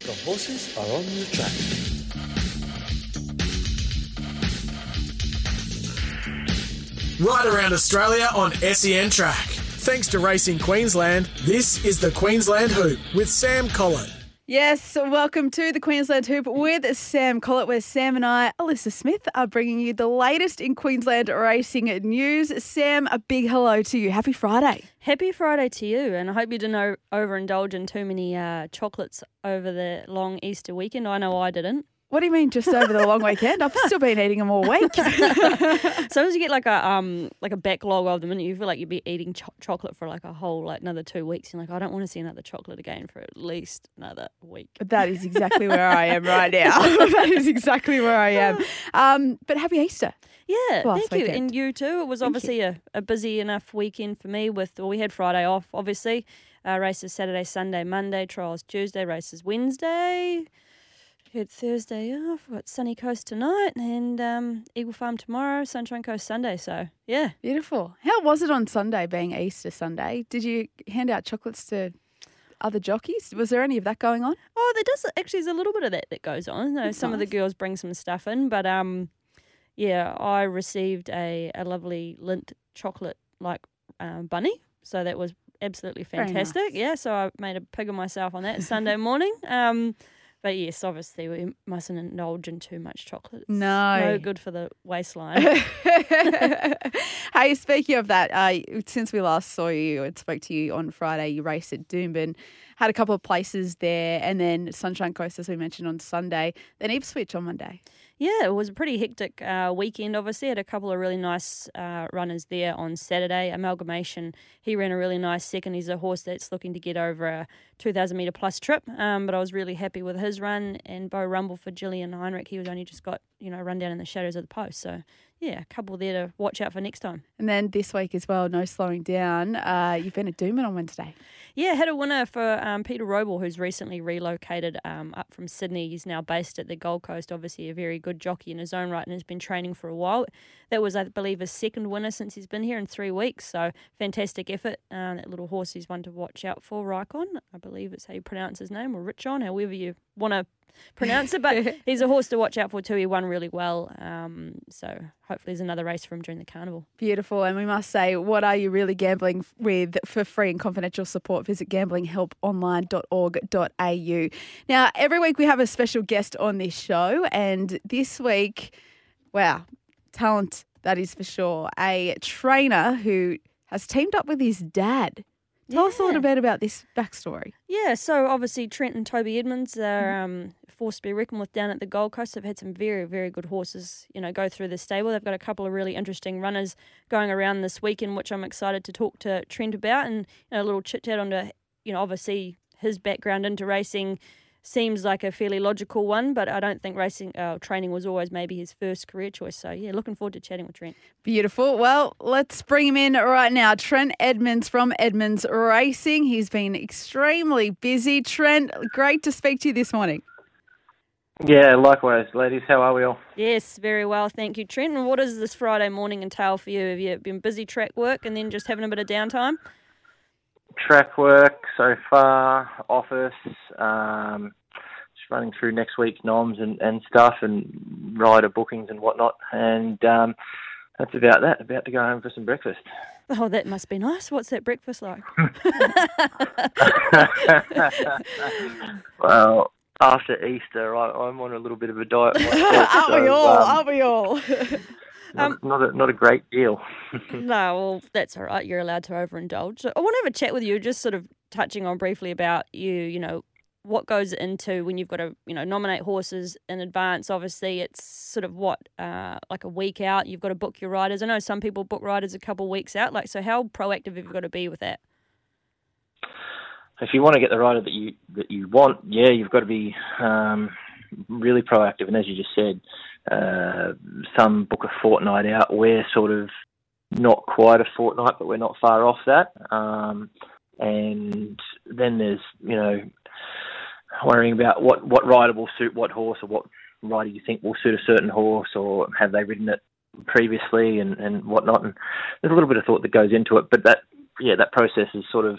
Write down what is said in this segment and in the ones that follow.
The horses are on the track. Right around Australia on SEN Track. Thanks to Racing Queensland, this is the Queensland Hoop with Sam Collett. Yes, welcome to the Queensland Hoop with Sam Collett, where Sam and I, Alissa Smith, are bringing you the latest in Queensland racing news. Sam, a big hello to you. Happy Friday. Happy Friday to you, and I hope you didn't overindulge in too many uh, chocolates over the long Easter weekend. I know I didn't. What do you mean just over the long weekend? I've still been eating them all week. Sometimes you get like a um like a backlog of them, and you feel like you'd be eating cho- chocolate for like a whole like another two weeks. You're like, I don't want to see another chocolate again for at least another week. that is exactly where I am right now. that is exactly where I am. Um, but happy Easter. Yeah, thank you, weekend. and you too. It was Thank obviously a, a busy enough weekend for me. With well, we had Friday off, obviously. Uh, races Saturday, Sunday, Monday. Trials Tuesday. Races Wednesday. Had Thursday off. We've got Sunny Coast tonight, and um, Eagle Farm tomorrow. Sunshine Coast Sunday. So yeah, Beautiful. How was it on Sunday, being Easter Sunday? Did you hand out chocolates to other jockeys? Was there any of that going on? Oh, there does actually. There's a little bit of that that goes on. That's some of the girls bring some stuff in, but um, yeah, I received a, a lovely Lindt chocolate like um, bunny, so that was absolutely fantastic. nice. Yeah, so I made a pig of myself on that Sunday morning. Um, but yes, obviously we mustn't indulge in too much chocolate. It's No. no good for the waistline. hey, speaking of that, uh, since we last saw you and spoke to you on Friday, you raced at Doomben, had a couple of places there, and then Sunshine Coast, as we mentioned on Sunday, then Ipswich on Monday. Yeah, it was a pretty hectic uh, weekend. Obviously, had a couple of really nice uh, runners there on Saturday. Amalgamation, he ran a really nice second. He's a horse that's looking to get over a 2,000 metre plus trip. Um, but I was really happy with his run. And Bo Rumble for Gillian Heinrich, he was only just got you know run down in the shadows of the post. So yeah, a couple there to watch out for next time. And then this week as well, no slowing down. Uh, you've been at Doomben on Wednesday. Yeah, had a winner for um, Peter Robl, who's recently relocated um, up from Sydney. He's now based at the Gold Coast. Obviously, a very good jockey in his own right, and has been training for a while. That was, I believe, his second winner since he's been here in three weeks. So fantastic effort. Um, that little horse is one to watch out for. Rykon, I believe it's how you pronounce his name, or Richon, however you want to pronounce it. But he's a horse to watch out for too. He won really well. Um, so hopefully, there's another race for him during the carnival. Beautiful. And we must say, what are you really gambling with? For free and confidential support, visit gamblinghelponline.org.au. Now, every week we have a special guest on this show. And this week, wow, talent, that is for sure. A trainer who has teamed up with his dad. Tell us a little bit about this backstory. Yeah, so obviously Trent and Toby Edmonds are um, forced to be reckoned with down at the Gold Coast. They've had some very, very good horses, you know, go through the stable. They've got a couple of really interesting runners going around this weekend, which I'm excited to talk to Trent about and you know, a little chit chat on to, you know, obviously his background into racing seems like a fairly logical one, but I don't think racing uh, training was always maybe his first career choice. So yeah, looking forward to chatting with Trent. Beautiful. Well, let's bring him in right now. Trent Edmonds from Edmonds Racing. He's been extremely busy. Trent, great to speak to you this morning. Yeah, likewise, ladies. How are we all? Yes, very well, thank you, Trent. And what does this Friday morning entail for you? Have you been busy track work and then just having a bit of downtime? Track work so far, office, um, just running through next week's noms and, and stuff, and rider bookings and whatnot. And um, that's about that. About to go home for some breakfast. Oh, that must be nice. What's that breakfast like? well, after Easter, I, I'm on a little bit of a diet myself. aren't we all? um, aren't we all? not, not, a, not a great deal. no, well, that's all right. You're allowed to overindulge. I want to have a chat with you, just sort of touching on briefly about you, you know, what goes into when you've got to, you know, nominate horses in advance. Obviously, it's sort of what, uh, like a week out. You've got to book your riders. I know some people book riders a couple of weeks out. Like, so how proactive have you got to be with that? if you want to get the rider that you that you want, yeah, you've got to be um, really proactive. And as you just said, uh, some book a fortnight out. We're sort of not quite a fortnight, but we're not far off that. Um, and then there's you know worrying about what what rider will suit what horse or what rider you think will suit a certain horse or have they ridden it previously and and whatnot. And there's a little bit of thought that goes into it, but that yeah that process is sort of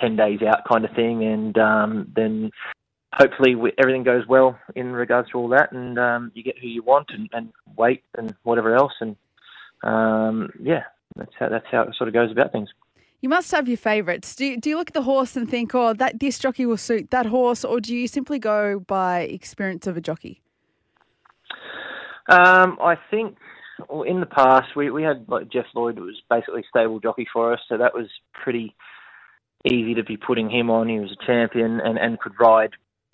ten days out kind of thing, and um, then hopefully we, everything goes well in regards to all that, and um, you get who you want and, and weight and whatever else, and um, yeah, that's how that's how it sort of goes about things. You must have your favourites. Do you, do you look at the horse and think, oh, that this jockey will suit that horse, or do you simply go by experience of a jockey? Um, I think well, in the past we, we had like Jeff Lloyd was basically stable jockey for us, so that was pretty easy to be putting him on. He was a champion and, and could ride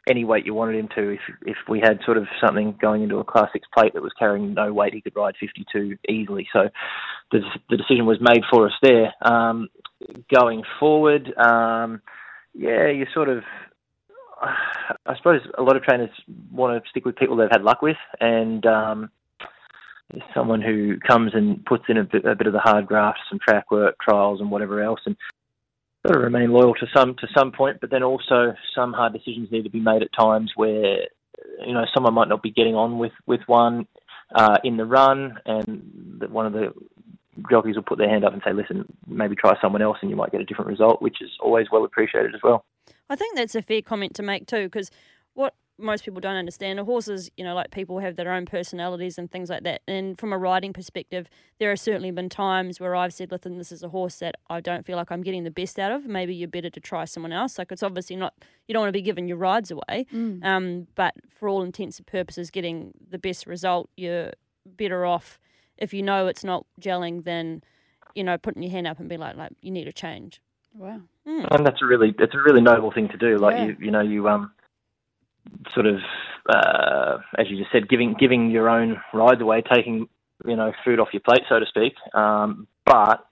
any weight you wanted him to. If if we had sort of something going into a Class Six plate that was carrying no weight, he could ride 52 easily. So the the decision was made for us there. Um, going forward, um, yeah, you sort of. I suppose a lot of trainers want to stick with people they've had luck with, and um, someone who comes and puts in a bit, a bit of the hard graft, some track work, trials, and whatever else, and got to remain loyal to some to some point. But then also some hard decisions need to be made at times where you know someone might not be getting on with with one uh, in the run, and that one of the jockeys will put their hand up and say, "Listen, maybe try someone else, and you might get a different result," which is always well appreciated as well. I think that's a fair comment to make too, because what most people don't understand. Horses, you know, like people have their own personalities and things like that. And from a riding perspective, there have certainly been times where I've said, listen, this is a horse that I don't feel like I'm getting the best out of. Maybe you're better to try someone else. Like it's obviously not, you don't want to be giving your rides away. Mm. Um, but for all intents and purposes, getting the best result, you're better off if you know it's not gelling than, you know, putting your hand up and be like, like you need a change. Wow. Mm. And that's a really it's a really noble thing to do. Like Yeah. you you know you um sort of uh, as you just said, giving giving your own rides away, taking you know food off your plate, so to speak. Um, but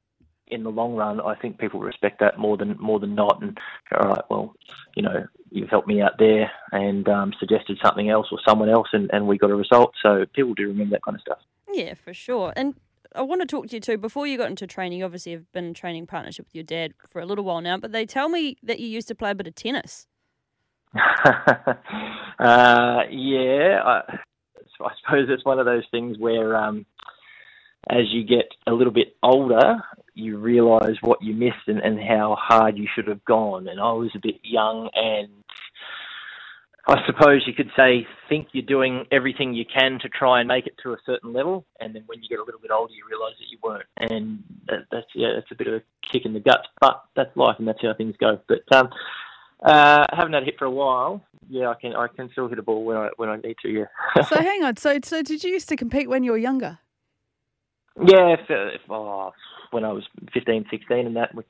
in the long run, I think people respect that more than more than not. And all right, well, you know, you've helped me out there and um, suggested something else or someone else, and, and we got a result. So people do remember that kind of stuff. Yeah, for sure. And I want to talk to you too. Before you got into training, obviously, you obviously have been in training partnership with your dad for a little while now, but they tell me that you used to play a bit of tennis. uh, yeah, I, I suppose it's one of those things where, um, as you get a little bit older, you realise what you missed and, and how hard you should have gone. And I was a bit young, and I suppose you could say think you're doing everything you can to try and make it to a certain level, and then when you get a little bit older, you realise that you weren't. And that, that's yeah, that's a bit of a kick in the guts, but that's life, and that's how things go. But um, uh, I haven't had a hit for a while. Yeah, I can I can still hit a ball when I when I need to. Yeah. So hang on. So so did you used to compete when you were younger? yeah. If, uh, if, oh, when I was 15, 16 and that we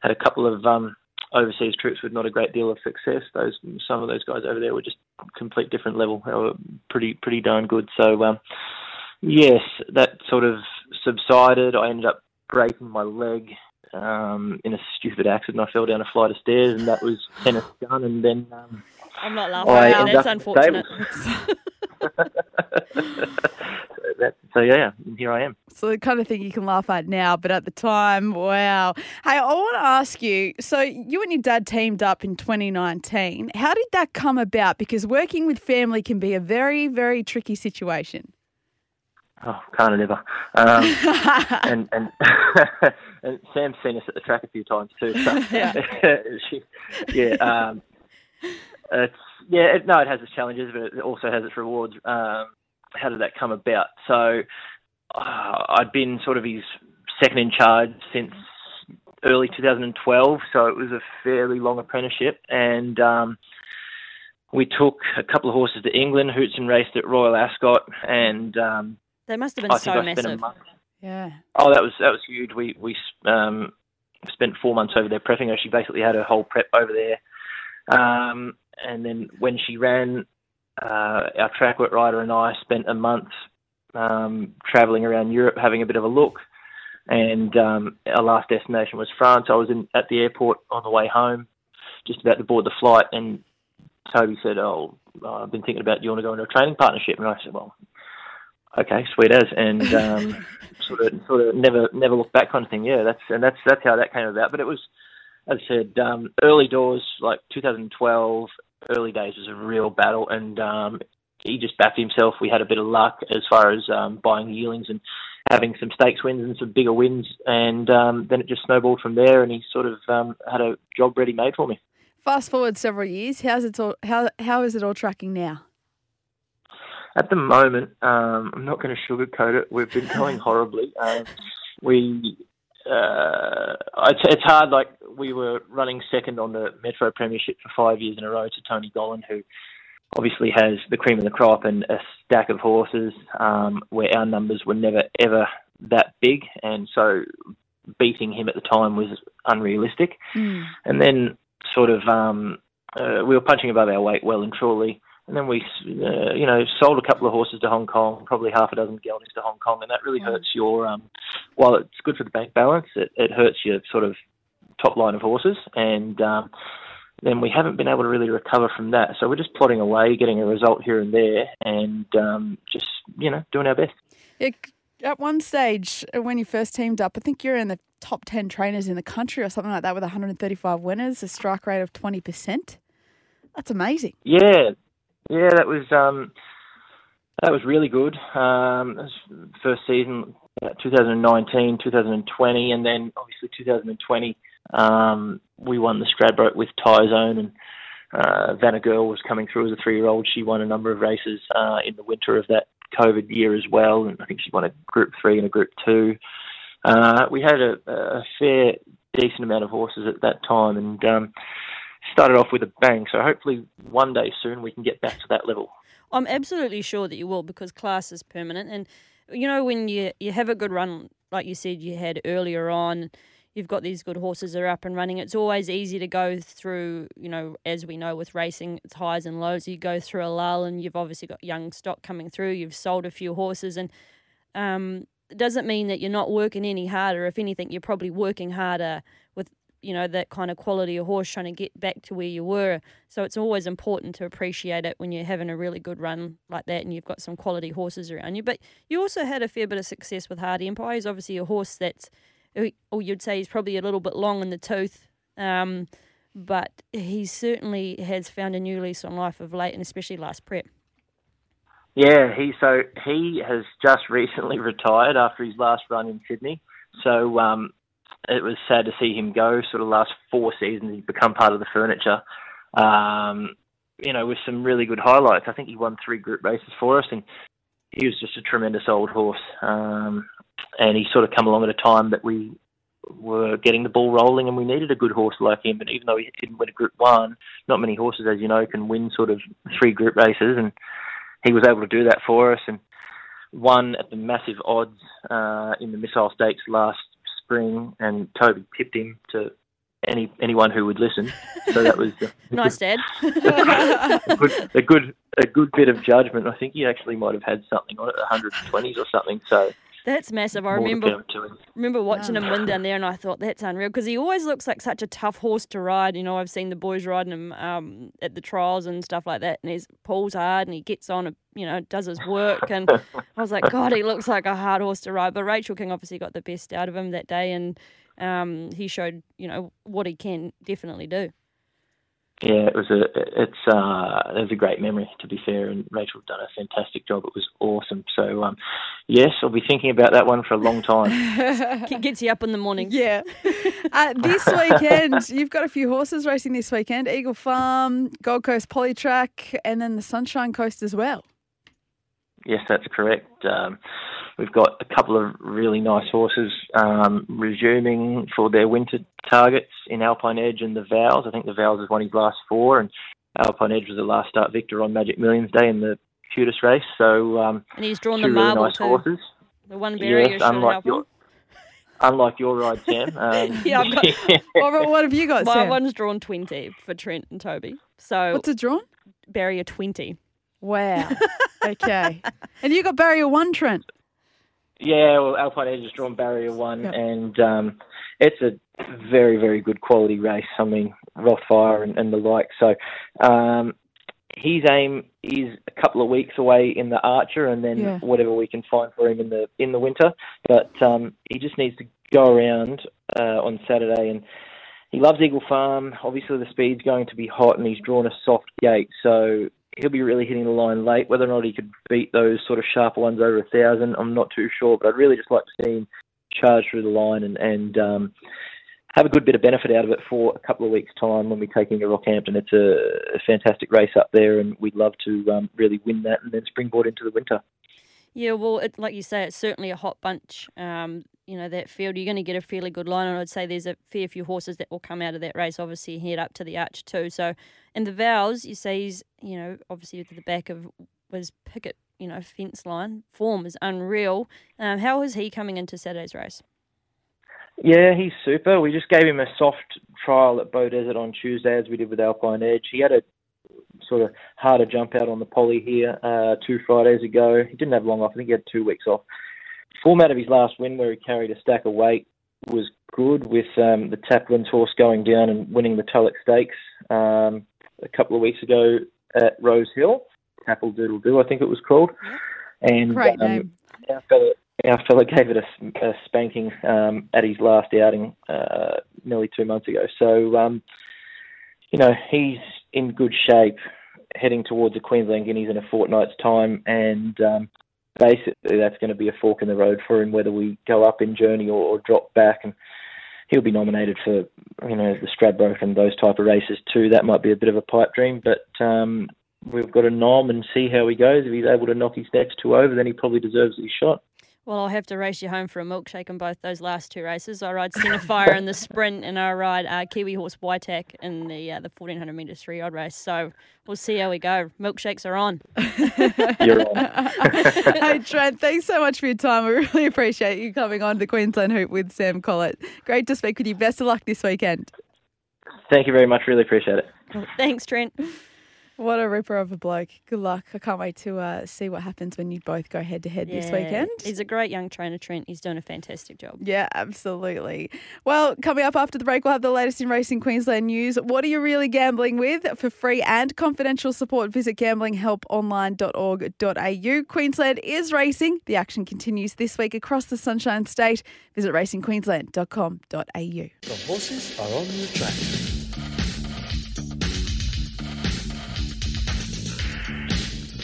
had a couple of um, overseas trips with not a great deal of success. Those some of those guys over there were just complete different level. They were pretty pretty darn good. So um, yes, that sort of subsided. I ended up breaking my leg um, in a stupid accident. I fell down a flight of stairs, and that was tennis done. And then um, I'm not laughing. I Wow, that's up in the unfortunate. so, that, so yeah, here I am. So the kind of thing you can laugh at now, but at the time, wow. Hey, I want to ask you. So you and your dad teamed up in 2019. How did that come about? Because working with family can be a very, very tricky situation. Oh, can't it ever? Um, and and and Sam's seen us at the track a few times too. So Yeah. she, yeah, um, it's yeah. It, no, it has its challenges, but it also has its rewards. Um, how did that come about? So uh, I'd been sort of his second in charge since early 2012, so it was a fairly long apprenticeship, and um, we took a couple of horses to England. Houtzen raced at Royal Ascot, and um, They must have been I so I massive. yeah. Oh, that was that was huge. We we um, spent four months over there prepping her. She basically had her whole prep over there, um, and then when she ran, uh, our track work rider and I spent a month um, traveling around Europe, having a bit of a look. and um, our last destination was France. I was in, at the airport on the way home, just about to board the flight, and Toby said, "Oh, I've been thinking about do you want to go into a training partnership?" And I said, "Well, okay, sweet as," and um, sort of sort of never never look back kind of thing. Yeah, that's and that's that's how that came about. But it was, as I said, um, early doors like 2012, early days was a real battle, and um, he just backed himself. We had a bit of luck as far as um, buying yearlings and having some stakes wins and some bigger wins, and um, then it just snowballed from there. And he sort of um, had a job ready made for me. Fast forward several years, how's it all? How how is it all tracking now? At the moment, um, I'm not going to sugarcoat it. We've been going horribly. Um, we, uh, it's, it's hard. Like we were running second on the Metro Premiership for five years in a row to Tony Gollan, who obviously has the cream of the crop and a stack of horses um, where our numbers were never ever that big, and so beating him at the time was unrealistic. Mm. And then sort of um, uh, we were punching above our weight well and truly. And then we, uh, you know, sold a couple of horses to Hong Kong, probably half a dozen geldings to Hong Kong, and that really hurts your. Um, while it's good for the bank balance, it, it hurts your sort of top line of horses, and um, then we haven't been able to really recover from that. So we're just plodding away, getting a result here and there, and um, just you know doing our best. Yeah, at one stage uh, when you first teamed up, I think you're in the top ten trainers in the country or something like that with 135 winners, a strike rate of 20 percent. That's amazing. Yeah, yeah, that was um, that was really good. Um, first season, uh, 2019, 2020, and then obviously 2020, um, we won the Stradbroke with Tyzone, and uh, Vanna Girl was coming through as a three-year-old. She won a number of races uh, in the winter of that COVID year as well, and I think she won a Group Three and a Group Two. Uh, we had a, a fair, decent amount of horses at that time, and um, started off with a bang. So hopefully one day soon we can get back to that level. I'm absolutely sure that you will because class is permanent. And, you know, when you, you have a good run, like you said you had earlier on, you've got these good horses that are up and running. It's always easy to go through, you know, as we know with racing, it's highs and lows. You go through a lull and you've obviously got young stock coming through. You've sold a few horses and um, it doesn't mean that you're not working any harder. If anything, you're probably working harder with you know that kind of quality of horse trying to get back to where you were. So it's always important to appreciate it when you're having a really good run like that and you've got some quality horses around you. But you also had a fair bit of success with Hardy Empire he's obviously a horse that's or you'd say he's probably a little bit long in the tooth um, but he certainly has found a new lease on life of late and especially last prep. Yeah he so he has just recently retired after his last run in Sydney. So um, it was sad to see him go. Sort of last four seasons, he's become part of the furniture. Um, you know, with some really good highlights. I think he won three group races for us, and he was just a tremendous old horse. Um, and he sort of come along at a time that we were getting the ball rolling, and we needed a good horse like him. And even though he didn't win a Group One, not many horses, as you know, can win sort of three group races, and he was able to do that for us. And won at the massive odds uh, in the Missile Stakes last spring, and Toby tipped him to any anyone who would listen. So that was uh, nice, Dad. a, good, a good a good bit of judgment. I think he actually might have had something on it, 120s or something. So that's massive. I remember come to him. remember watching him win down there, and I thought that's unreal because he always looks like such a tough horse to ride. You know, I've seen the boys riding him um, at the trials and stuff like that, and he pulls hard and he gets on, you know, does his work. And I was like, God, he looks like a hard horse to ride. But Rachel King obviously got the best out of him that day, and um, he showed, you know, what he can definitely do. Yeah, it was a it's uh it was a great memory to be fair, and Rachel done a fantastic job. It was awesome. So um, yes, I'll be thinking about that one for a long time. It gets you up in the morning. Yeah. Uh, this weekend, you've got a few horses racing this weekend Eagle Farm, Gold Coast Polytrack, and then the Sunshine Coast as well. Yes, that's correct. Um, we've got a couple of really nice horses um, resuming for their winter targets in Alpine Edge and the Vows. I think the Vows has won his last four, and Alpine Edge was the last start victor on Magic Millions Day in the QTIS race. So um, And he's drawn the really marble nice too. horses. The one barrier Yes, unlike your unlike your ride, Sam. Um, Yeah, I've got- What, what have you got, My Sam? one's drawn 20 for Trent and Toby. So What's it drawn? barrier 20. Wow. okay. And you got barrier one, Trent. Yeah, well, Alpine Edge has drawn barrier one, Yep. and um, it's a very, very good quality race. I mean, Rothfire and, and the like. So um, his aim is a couple of weeks away in the Archer, and then Yeah. whatever we can find for him in the in the winter. But um, he just needs to go around uh, on Saturday, and he loves Eagle Farm. Obviously, the speed's going to be hot, and he's drawn a soft gate, so he'll be really hitting the line late. Whether or not he could beat those sort of sharper ones over a thousand, I'm not too sure. But I'd really just like to see him charge through the line and and um, have a good bit of benefit out of it for a couple of weeks' time when we take him to Rockhampton. It's a, a fantastic race up there, and we'd love to um, really win that and then springboard into the winter. Yeah, well, it, like you say, it's certainly a hot bunch. Um, you know, that field, you're going to get a fairly good line. And I'd say there's a fair few horses that will come out of that race, obviously, head up to the Archer too. So, and the vows, you say he's, you know, obviously to the back of was Picket, you know, fence line. Form is unreal. Um, how is he coming into Saturday's race? Yeah, he's super. We just gave him a soft trial at Beaudesert on Tuesday, as we did with Alpine Edge. He had a sort of harder jump out on the poly here uh, two Fridays ago. He didn't have long off. I think he had two weeks off. Format of his last win, where he carried a stack of weight, was good with um, the Taplin's horse going down and winning the Tulloch Stakes um, a couple of weeks ago at Rose Hill. Tapple Doodle Doo, I think it was called. And Great um, name. our fella, our fella gave it a, a spanking um, at his last outing uh, nearly two months ago. So, um, you know, he's in good shape heading towards the Queensland Guineas in a fortnight's time, and um, basically that's going to be a fork in the road for him, whether we go up in journey or, or drop back. And he'll be nominated for, you know, the Stradbroke and those type of races too. That might be a bit of a pipe dream, but um, we've got to nom and see how he goes. If he's able to knock his next two over, then he probably deserves his shot. Well, I'll have to race you home for a milkshake in both those last two races. I ride Centerfire in the sprint, and I ride uh, Kiwi Horse Whitack in the uh, the 1400 metre three odd race. So we'll see how we go. Milkshakes are on. You're on. hey, Trent, thanks so much for your time. We really appreciate you coming on the Queensland Hoop with Sam Collett. Great to speak with you. Best of luck this weekend. Thank you very much. Really appreciate it. Thanks, Trent. What a ripper of a bloke. Good luck. I can't wait to uh, see what happens when you both go head to head this weekend. He's a great young trainer, Trent. He's doing a fantastic job. Yeah, absolutely. Well, coming up after the break, we'll have the latest in racing Queensland news. What are you really gambling with? For free and confidential support, visit gamblinghelponline.org.au. Queensland is racing. The action continues this week across the Sunshine State. Visit racingqueensland.com.au. The horses are on the track.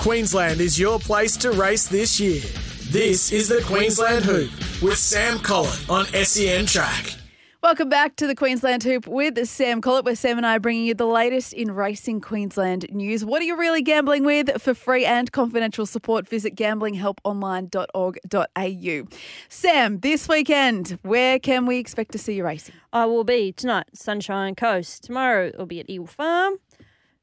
Queensland is your place to race this year. This is the Queensland Hoop with Sam Collett on SEN Track. Welcome back to the Queensland Hoop with Sam Collett, where Sam and I are bringing you the latest in racing Queensland news. What are you really gambling with? For free and confidential support, visit gamblinghelponline.org.au. Sam, this weekend, where can we expect to see you racing? I will be tonight, Sunshine Coast. Tomorrow it'll be at Eagle Farm.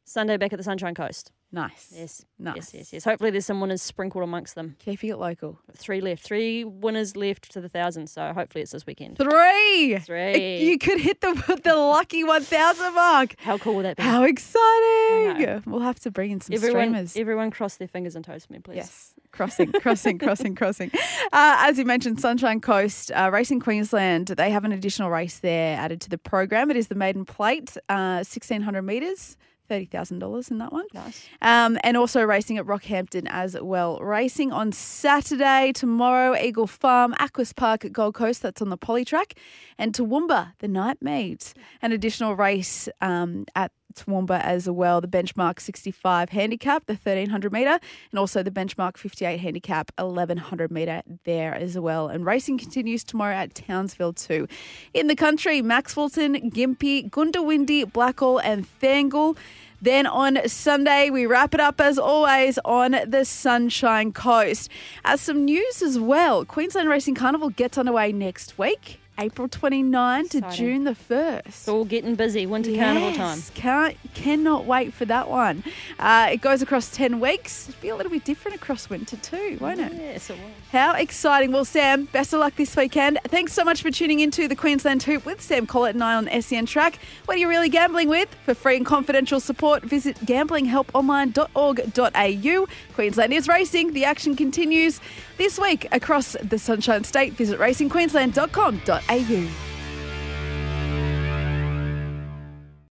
Sunday back at the Sunshine Coast. Nice. Yes. Nice. Yes, yes, yes. Hopefully there's some winners sprinkled amongst them. Keeping it local. Three left. Three winners left to the thousand, so hopefully it's this weekend. Three. Three. You could hit the the lucky one thousand mark. How cool would that be? How exciting. We'll have to bring in some everyone, streamers. Everyone cross their fingers and toes for me, please. Yes. Crossing, crossing, crossing, crossing. Uh, as you mentioned, Sunshine Coast uh, Racing Queensland, they have an additional race there added to the program. It is the Maiden Plate, uh, 1600 metres. $30,000 in that one. Nice. Um, and also racing at Rockhampton as well. Racing on Saturday, tomorrow, Eagle Farm, Aquis Park at Gold Coast, that's on the poly track, and Toowoomba, the night meet. An additional race um, at Toowoomba as well, the benchmark 65 handicap, the 1300 metre, and also the benchmark 58 handicap, 1100 metre there as well. And racing continues tomorrow at Townsville too. In the country, Maxwelton, Gympie, Goondiwindi, Blackall, and Thangool. Then on Sunday, we wrap it up as always on the Sunshine Coast. As some news as well, Queensland Racing Carnival gets underway next week. April 29 to Exciting. June the 1st. It's all getting busy. Winter carnival time. Can't, cannot wait for that one. Uh, it goes across 10 weeks. It'll be a little bit different across winter too, won't it? Yes, it will. How exciting. Well, Sam, best of luck this weekend. Thanks so much for tuning into the Queensland Hoop with Sam Collett and I on SEN Track. What are you really gambling with? For free and confidential support, visit gamblinghelponline.org.au. Queensland is racing. The action continues this week across the Sunshine State. Visit racingqueensland.com.au au.